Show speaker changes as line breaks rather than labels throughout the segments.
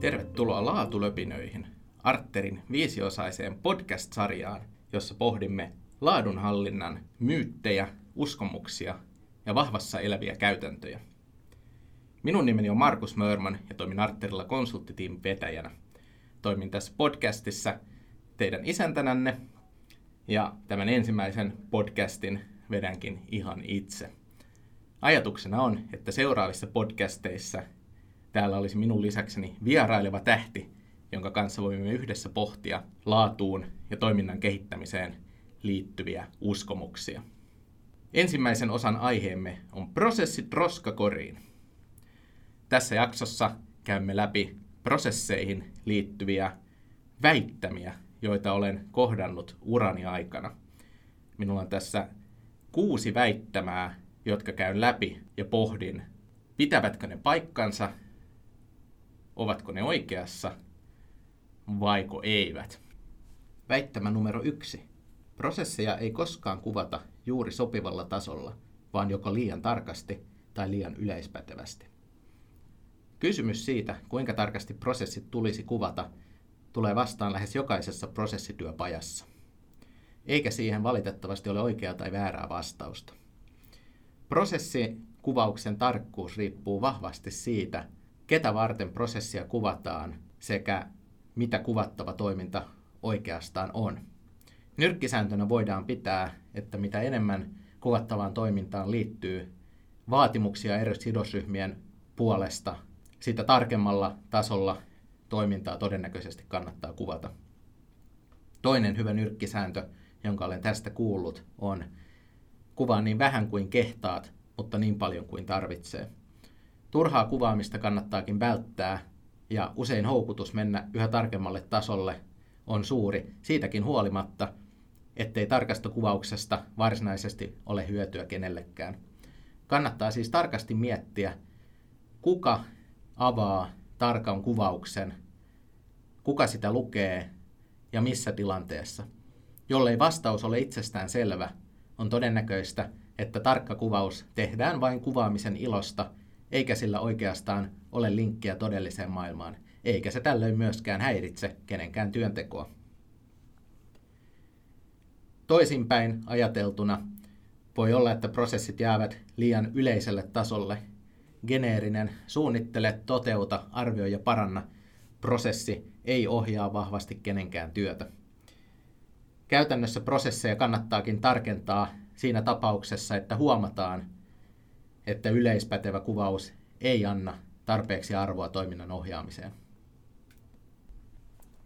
Tervetuloa Laatulöpinöihin, Arterin viisiosaiseen podcast-sarjaan, jossa pohdimme laadunhallinnan myyttejä, uskomuksia ja vahvassa eläviä käytäntöjä. Minun nimeni on Markus Mörman ja toimin Arterilla konsulttitiimin vetäjänä. Toimin tässä podcastissa teidän isäntänänne ja tämän ensimmäisen podcastin vedänkin ihan itse. Ajatuksena on, että seuraavissa podcasteissa täällä olisi minun lisäkseni vieraileva tähti, jonka kanssa voimme yhdessä pohtia laatuun ja toiminnan kehittämiseen liittyviä uskomuksia. Ensimmäisen osan aiheemme on prosessit roskakoriin. Tässä jaksossa käymme läpi prosesseihin liittyviä väittämiä, joita olen kohdannut urani aikana. Minulla on tässä kuusi väittämää, jotka käyn läpi ja pohdin, pitävätkö ne paikkansa, ovatko ne oikeassa vaiko eivät. Väittämä numero yksi. Prosesseja ei koskaan kuvata juuri sopivalla tasolla, vaan joko liian tarkasti tai liian yleispätevästi. Kysymys siitä, kuinka tarkasti prosessit tulisi kuvata, tulee vastaan lähes jokaisessa prosessityöpajassa. Eikä siihen valitettavasti ole oikeaa tai väärää vastausta. Prosessikuvauksen tarkkuus riippuu vahvasti siitä, ketä varten prosessia kuvataan sekä mitä kuvattava toiminta oikeastaan on. Nyrkkisääntönä voidaan pitää, että mitä enemmän kuvattavaan toimintaan liittyy vaatimuksia eri sidosryhmien puolesta, sitä tarkemmalla tasolla toimintaa todennäköisesti kannattaa kuvata. Toinen hyvä nyrkkisääntö, jonka olen tästä kuullut, on kuvaa niin vähän kuin kehtaat, mutta niin paljon kuin tarvitsee. Turhaa kuvaamista kannattaakin välttää, ja usein houkutus mennä yhä tarkemmalle tasolle on suuri, siitäkin huolimatta, ettei tarkasta kuvauksesta varsinaisesti ole hyötyä kenellekään. Kannattaa siis tarkasti miettiä, kuka avaa tarkan kuvauksen, kuka sitä lukee ja missä tilanteessa. Jollei vastaus ole itsestään selvä, on todennäköistä, että tarkka kuvaus tehdään vain kuvaamisen ilosta, eikä sillä oikeastaan ole linkkiä todelliseen maailmaan, eikä se tällöin myöskään häiritse kenenkään työntekoa. Toisinpäin ajateltuna voi olla, että prosessit jäävät liian yleiselle tasolle. Geneerinen suunnittele, toteuta, arvioi ja paranna prosessi ei ohjaa vahvasti kenenkään työtä. Käytännössä prosesseja kannattaakin tarkentaa siinä tapauksessa, että huomataan, että yleispätevä kuvaus ei anna tarpeeksi arvoa toiminnan ohjaamiseen.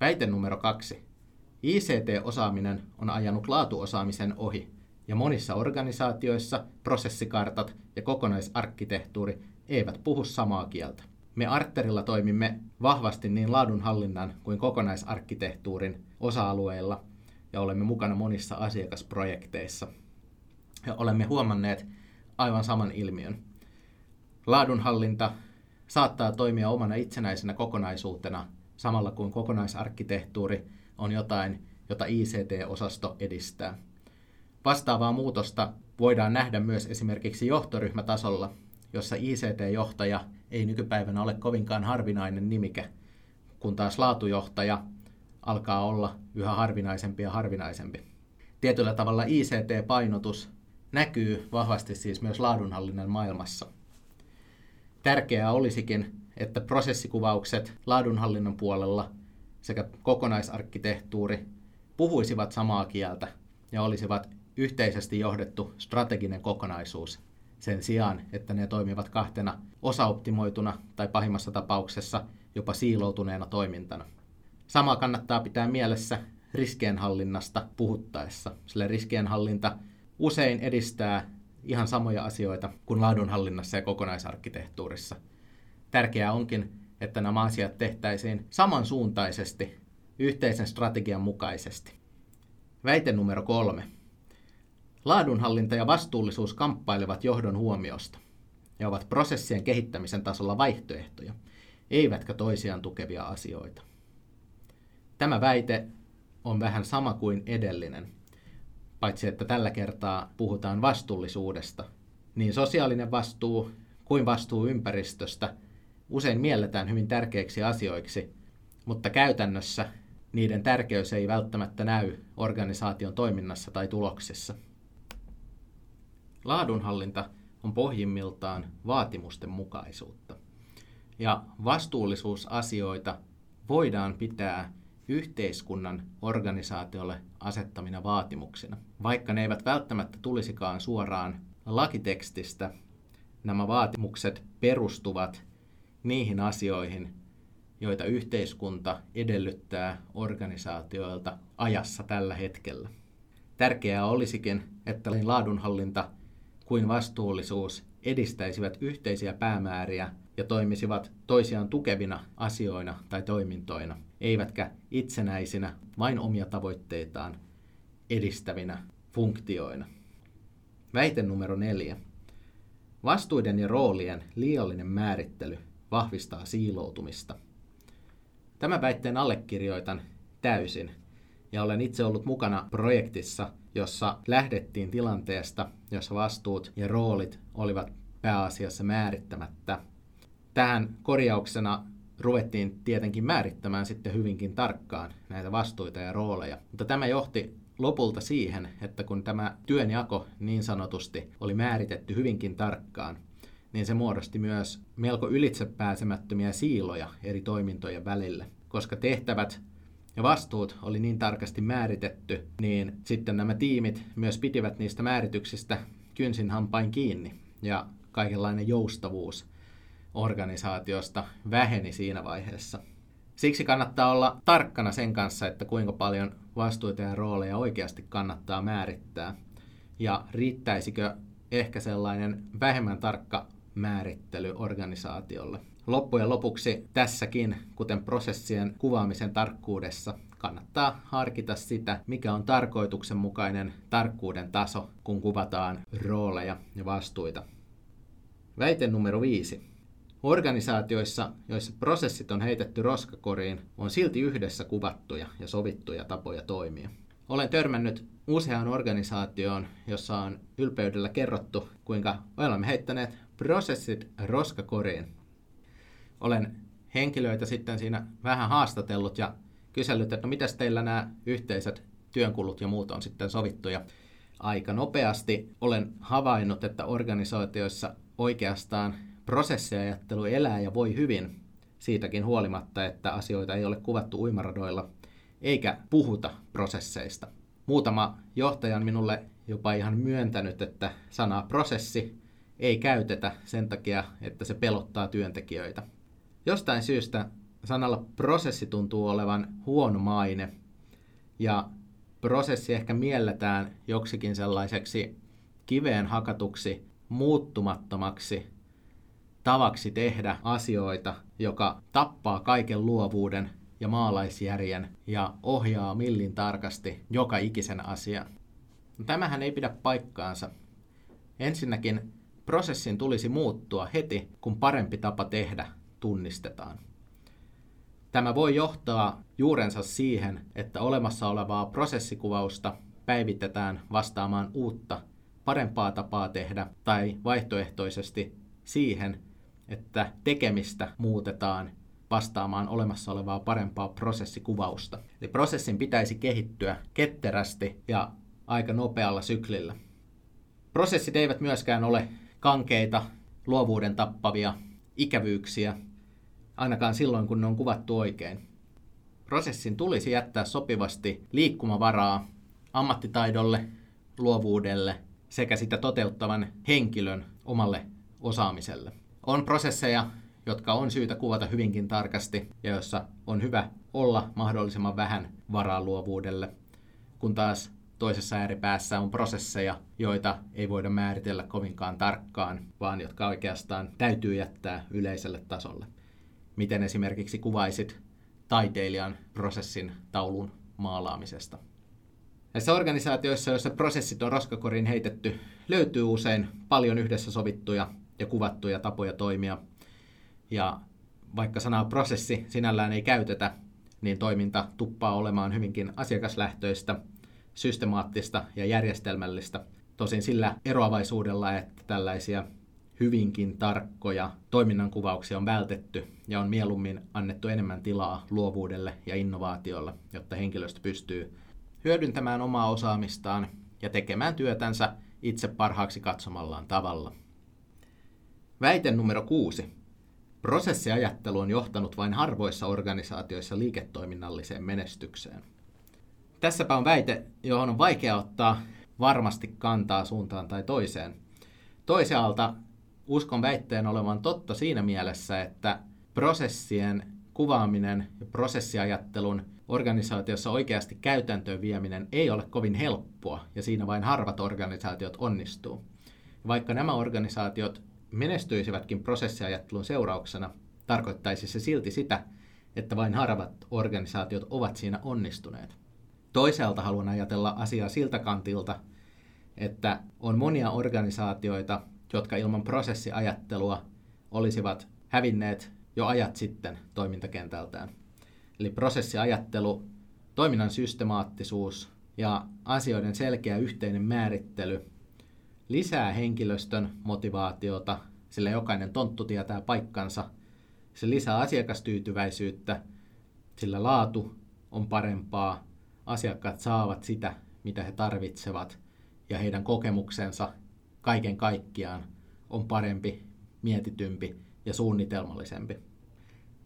Väite numero kaksi. ICT-osaaminen on ajanut laatuosaamisen ohi, ja monissa organisaatioissa prosessikartat ja kokonaisarkkitehtuuri eivät puhu samaa kieltä. Me Arterilla toimimme vahvasti niin laadunhallinnan kuin kokonaisarkkitehtuurin osa-alueilla ja olemme mukana monissa asiakasprojekteissa. Ja olemme huomanneet aivan saman ilmiön. Laadunhallinta saattaa toimia omana itsenäisenä kokonaisuutena samalla kun kokonaisarkkitehtuuri on jotain, jota ICT-osasto edistää. Vastaavaa muutosta voidaan nähdä myös esimerkiksi johtoryhmätasolla, jossa ICT-johtaja ei nykypäivänä ole kovinkaan harvinainen nimike, kun taas laatujohtaja alkaa olla yhä harvinaisempi ja harvinaisempi. Tietyllä tavalla ICT-painotus näkyy vahvasti siis myös laadunhallinnan maailmassa. Tärkeää olisikin, että prosessikuvaukset laadunhallinnan puolella sekä kokonaisarkkitehtuuri puhuisivat samaa kieltä ja olisivat yhteisesti johdettu strateginen kokonaisuus sen sijaan, että ne toimivat kahtena osaoptimoituna tai pahimmassa tapauksessa jopa siiloutuneena toimintana. Sama kannattaa pitää mielessä riskienhallinnasta puhuttaessa, sillä riskienhallinta usein edistää ihan samoja asioita kuin laadunhallinnassa ja kokonaisarkkitehtuurissa. Tärkeää onkin, että nämä asiat tehtäisiin samansuuntaisesti yhteisen strategian mukaisesti. Väite numero kolme. Laadunhallinta ja vastuullisuus kamppailevat johdon huomiosta ja ovat prosessien kehittämisen tasolla vaihtoehtoja, eivätkä toisiaan tukevia asioita. Tämä väite on vähän sama kuin edellinen, paitsi että tällä kertaa puhutaan vastuullisuudesta. Niin sosiaalinen vastuu kuin vastuu ympäristöstä usein mielletään hyvin tärkeiksi asioiksi, mutta käytännössä niiden tärkeys ei välttämättä näy organisaation toiminnassa tai tuloksissa. Laadunhallinta on pohjimmiltaan vaatimusten mukaisuutta. Ja vastuullisuusasioita voidaan pitää yhteiskunnan organisaatiolle asettamina vaatimuksina. Vaikka ne eivät välttämättä tulisikaan suoraan lakitekstistä, nämä vaatimukset perustuvat niihin asioihin, joita yhteiskunta edellyttää organisaatioilta ajassa tällä hetkellä. Tärkeää olisikin, että laadunhallinta kuin vastuullisuus edistäisivät yhteisiä päämääriä ja toimisivat toisiaan tukevina asioina tai toimintoina, eivätkä itsenäisinä vain omia tavoitteitaan edistävinä funktioina. Väite numero neljä. Vastuiden ja roolien liiallinen määrittely vahvistaa siiloutumista. Tämän väitteen allekirjoitan täysin ja olen itse ollut mukana projektissa, jossa lähdettiin tilanteesta, jossa vastuut ja roolit olivat pääasiassa määrittämättä. Tähän korjauksena ruvettiin tietenkin määrittämään sitten hyvinkin tarkkaan näitä vastuita ja rooleja. Mutta tämä johti lopulta siihen, että kun tämä työnjako niin sanotusti oli määritetty hyvinkin tarkkaan, niin se muodosti myös melko ylitsepääsemättömiä siiloja eri toimintojen välille. Koska tehtävät ja vastuut oli niin tarkasti määritetty, niin sitten nämä tiimit myös pitivät niistä määrityksistä kynsin hampain kiinni. Ja kaikenlainen joustavuus organisaatiosta väheni siinä vaiheessa. Siksi kannattaa olla tarkkana sen kanssa, että kuinka paljon vastuita ja rooleja oikeasti kannattaa määrittää. Ja riittäisikö ehkä sellainen vähemmän tarkka määrittely organisaatiolle. Loppujen lopuksi tässäkin, kuten prosessien kuvaamisen tarkkuudessa, kannattaa harkita sitä, mikä on tarkoituksenmukainen tarkkuuden taso, kun kuvataan rooleja ja vastuita. Väite numero viisi. Organisaatioissa, joissa prosessit on heitetty roskakoriin, on silti yhdessä kuvattuja ja sovittuja tapoja toimia. Olen törmännyt useaan organisaatioon, jossa on ylpeydellä kerrottu, kuinka olemme heittäneet prosessit roskakoriin. Olen henkilöitä sitten siinä vähän haastatellut ja kysellyt, että no mitäs teillä nämä yhteiset työnkulut ja muut on sitten sovittu. Ja aika nopeasti olen havainnut, että organisaatioissa oikeastaan prosessiajattelu elää ja voi hyvin siitäkin huolimatta, että asioita ei ole kuvattu uimaradoilla eikä puhuta prosesseista. Muutama johtaja on minulle jopa ihan myöntänyt, että sanaa prosessi ei käytetä sen takia, että se pelottaa työntekijöitä. Jostain syystä sanalla prosessi tuntuu olevan huono maine ja prosessi ehkä mielletään joksikin sellaiseksi kiveen hakatuksi, muuttumattomaksi tavaksi tehdä asioita, joka tappaa kaiken luovuuden ja maalaisjärjen ja ohjaa millin tarkasti joka ikisen asian. Tämähän ei pidä paikkaansa. Ensinnäkin prosessin tulisi muuttua heti, kun parempi tapa tehdä tunnistetaan. Tämä voi johtaa juurensa siihen, että olemassa olevaa prosessikuvausta päivitetään vastaamaan uutta, parempaa tapaa tehdä tai vaihtoehtoisesti siihen, että tekemistä muutetaan vastaamaan olemassa olevaa parempaa prosessikuvausta. Eli prosessin pitäisi kehittyä ketterästi ja aika nopealla syklillä. Prosessit eivät myöskään ole kankeita, luovuuden tappavia ikävyyksiä, ainakaan silloin kun ne on kuvattu oikein. Prosessin tulisi jättää sopivasti liikkumavaraa ammattitaidolle, luovuudelle sekä sitä toteuttavan henkilön omalle osaamiselle. On prosesseja, jotka on syytä kuvata hyvinkin tarkasti ja joissa on hyvä olla mahdollisimman vähän varaa luovuudelle, kun taas toisessa ääripäässä on prosesseja, joita ei voida määritellä kovinkaan tarkkaan, vaan jotka oikeastaan täytyy jättää yleiselle tasolle. Miten esimerkiksi kuvaisit taiteilijan prosessin taulun maalaamisesta? Näissä organisaatioissa, joissa prosessit on roskakoriin heitetty, löytyy usein paljon yhdessä sovittuja ja kuvattuja tapoja toimia. Ja vaikka sanaa prosessi sinällään ei käytetä, niin toiminta tuppaa olemaan hyvinkin asiakaslähtöistä, systemaattista ja järjestelmällistä. Tosin sillä eroavaisuudella, että tällaisia hyvinkin tarkkoja toiminnan kuvauksia on vältetty ja on mieluummin annettu enemmän tilaa luovuudelle ja innovaatiolle, jotta henkilöstö pystyy hyödyntämään omaa osaamistaan ja tekemään työtänsä itse parhaaksi katsomallaan tavalla. Väite numero kuusi. Prosessiajattelu on johtanut vain harvoissa organisaatioissa liiketoiminnalliseen menestykseen. Tässäpä on väite, johon on vaikea ottaa varmasti kantaa suuntaan tai toiseen. Toisaalta uskon väitteen olevan totta siinä mielessä, että prosessien kuvaaminen ja prosessiajattelun organisaatiossa oikeasti käytäntöön vieminen ei ole kovin helppoa ja siinä vain harvat organisaatiot onnistuu. Vaikka nämä organisaatiot menestyisivätkin prosessiajattelun seurauksena, tarkoittaisi se silti sitä, että vain harvat organisaatiot ovat siinä onnistuneet. Toisaalta haluan ajatella asiaa siltä kantilta, että on monia organisaatioita, jotka ilman prosessiajattelua olisivat hävinneet jo ajat sitten toimintakentältään. Eli prosessiajattelu, toiminnan systemaattisuus ja asioiden selkeä yhteinen määrittely lisää henkilöstön motivaatiota, sillä jokainen tonttu tietää paikkansa. Se lisää asiakastyytyväisyyttä, sillä laatu on parempaa, asiakkaat saavat sitä, mitä he tarvitsevat, ja heidän kokemuksensa kaiken kaikkiaan on parempi, mietitympi ja suunnitelmallisempi.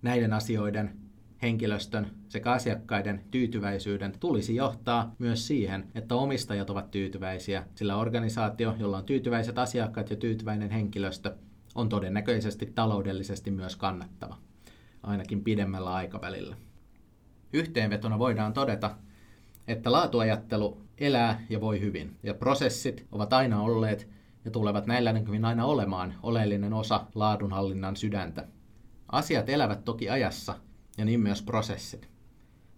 Näiden asioiden henkilöstön sekä asiakkaiden tyytyväisyyden tulisi johtaa myös siihen, että omistajat ovat tyytyväisiä, sillä organisaatio, jolla on tyytyväiset asiakkaat ja tyytyväinen henkilöstö, on todennäköisesti taloudellisesti myös kannattava, ainakin pidemmällä aikavälillä. Yhteenvetona voidaan todeta, että laatuajattelu elää ja voi hyvin, ja prosessit ovat aina olleet ja tulevat näillä näkymin aina olemaan oleellinen osa laadunhallinnan sydäntä. Asiat elävät toki ajassa, ja niin myös prosessit.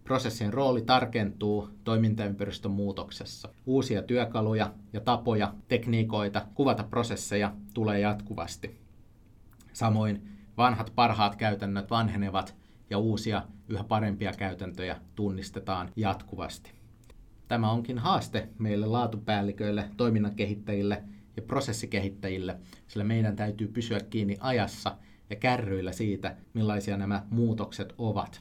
Prosessien rooli tarkentuu toimintaympäristön muutoksessa. Uusia työkaluja ja tapoja, tekniikoita kuvata prosesseja tulee jatkuvasti. Samoin vanhat parhaat käytännöt vanhenevat ja uusia, yhä parempia käytäntöjä tunnistetaan jatkuvasti. Tämä onkin haaste meille laatupäälliköille, toiminnan kehittäjille ja prosessikehittäjille, sillä meidän täytyy pysyä kiinni ajassa ja kärryillä siitä, millaisia nämä muutokset ovat.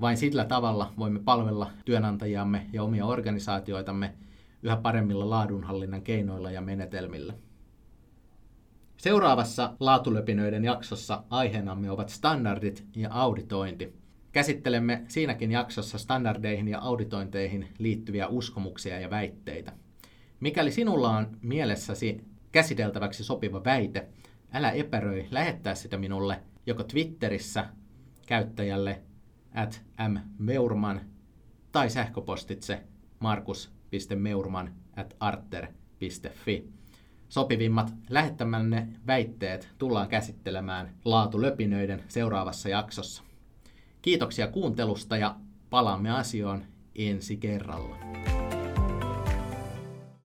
Vain sillä tavalla voimme palvella työnantajiamme ja omia organisaatioitamme yhä paremmilla laadunhallinnan keinoilla ja menetelmillä. Seuraavassa laatulöpinöiden jaksossa aiheenamme ovat standardit ja auditointi. Käsittelemme siinäkin jaksossa standardeihin ja auditointeihin liittyviä uskomuksia ja väitteitä. Mikäli sinulla on mielessäsi käsiteltäväksi sopiva väite, älä epäröi lähettää sitä minulle joko Twitterissä käyttäjälle at mmeurman tai sähköpostitse markus.meurman at arter.fi. Sopivimmat lähettämänne väitteet tullaan käsittelemään laatulöpinöiden seuraavassa jaksossa. Kiitoksia kuuntelusta ja palaamme asioon ensi kerralla.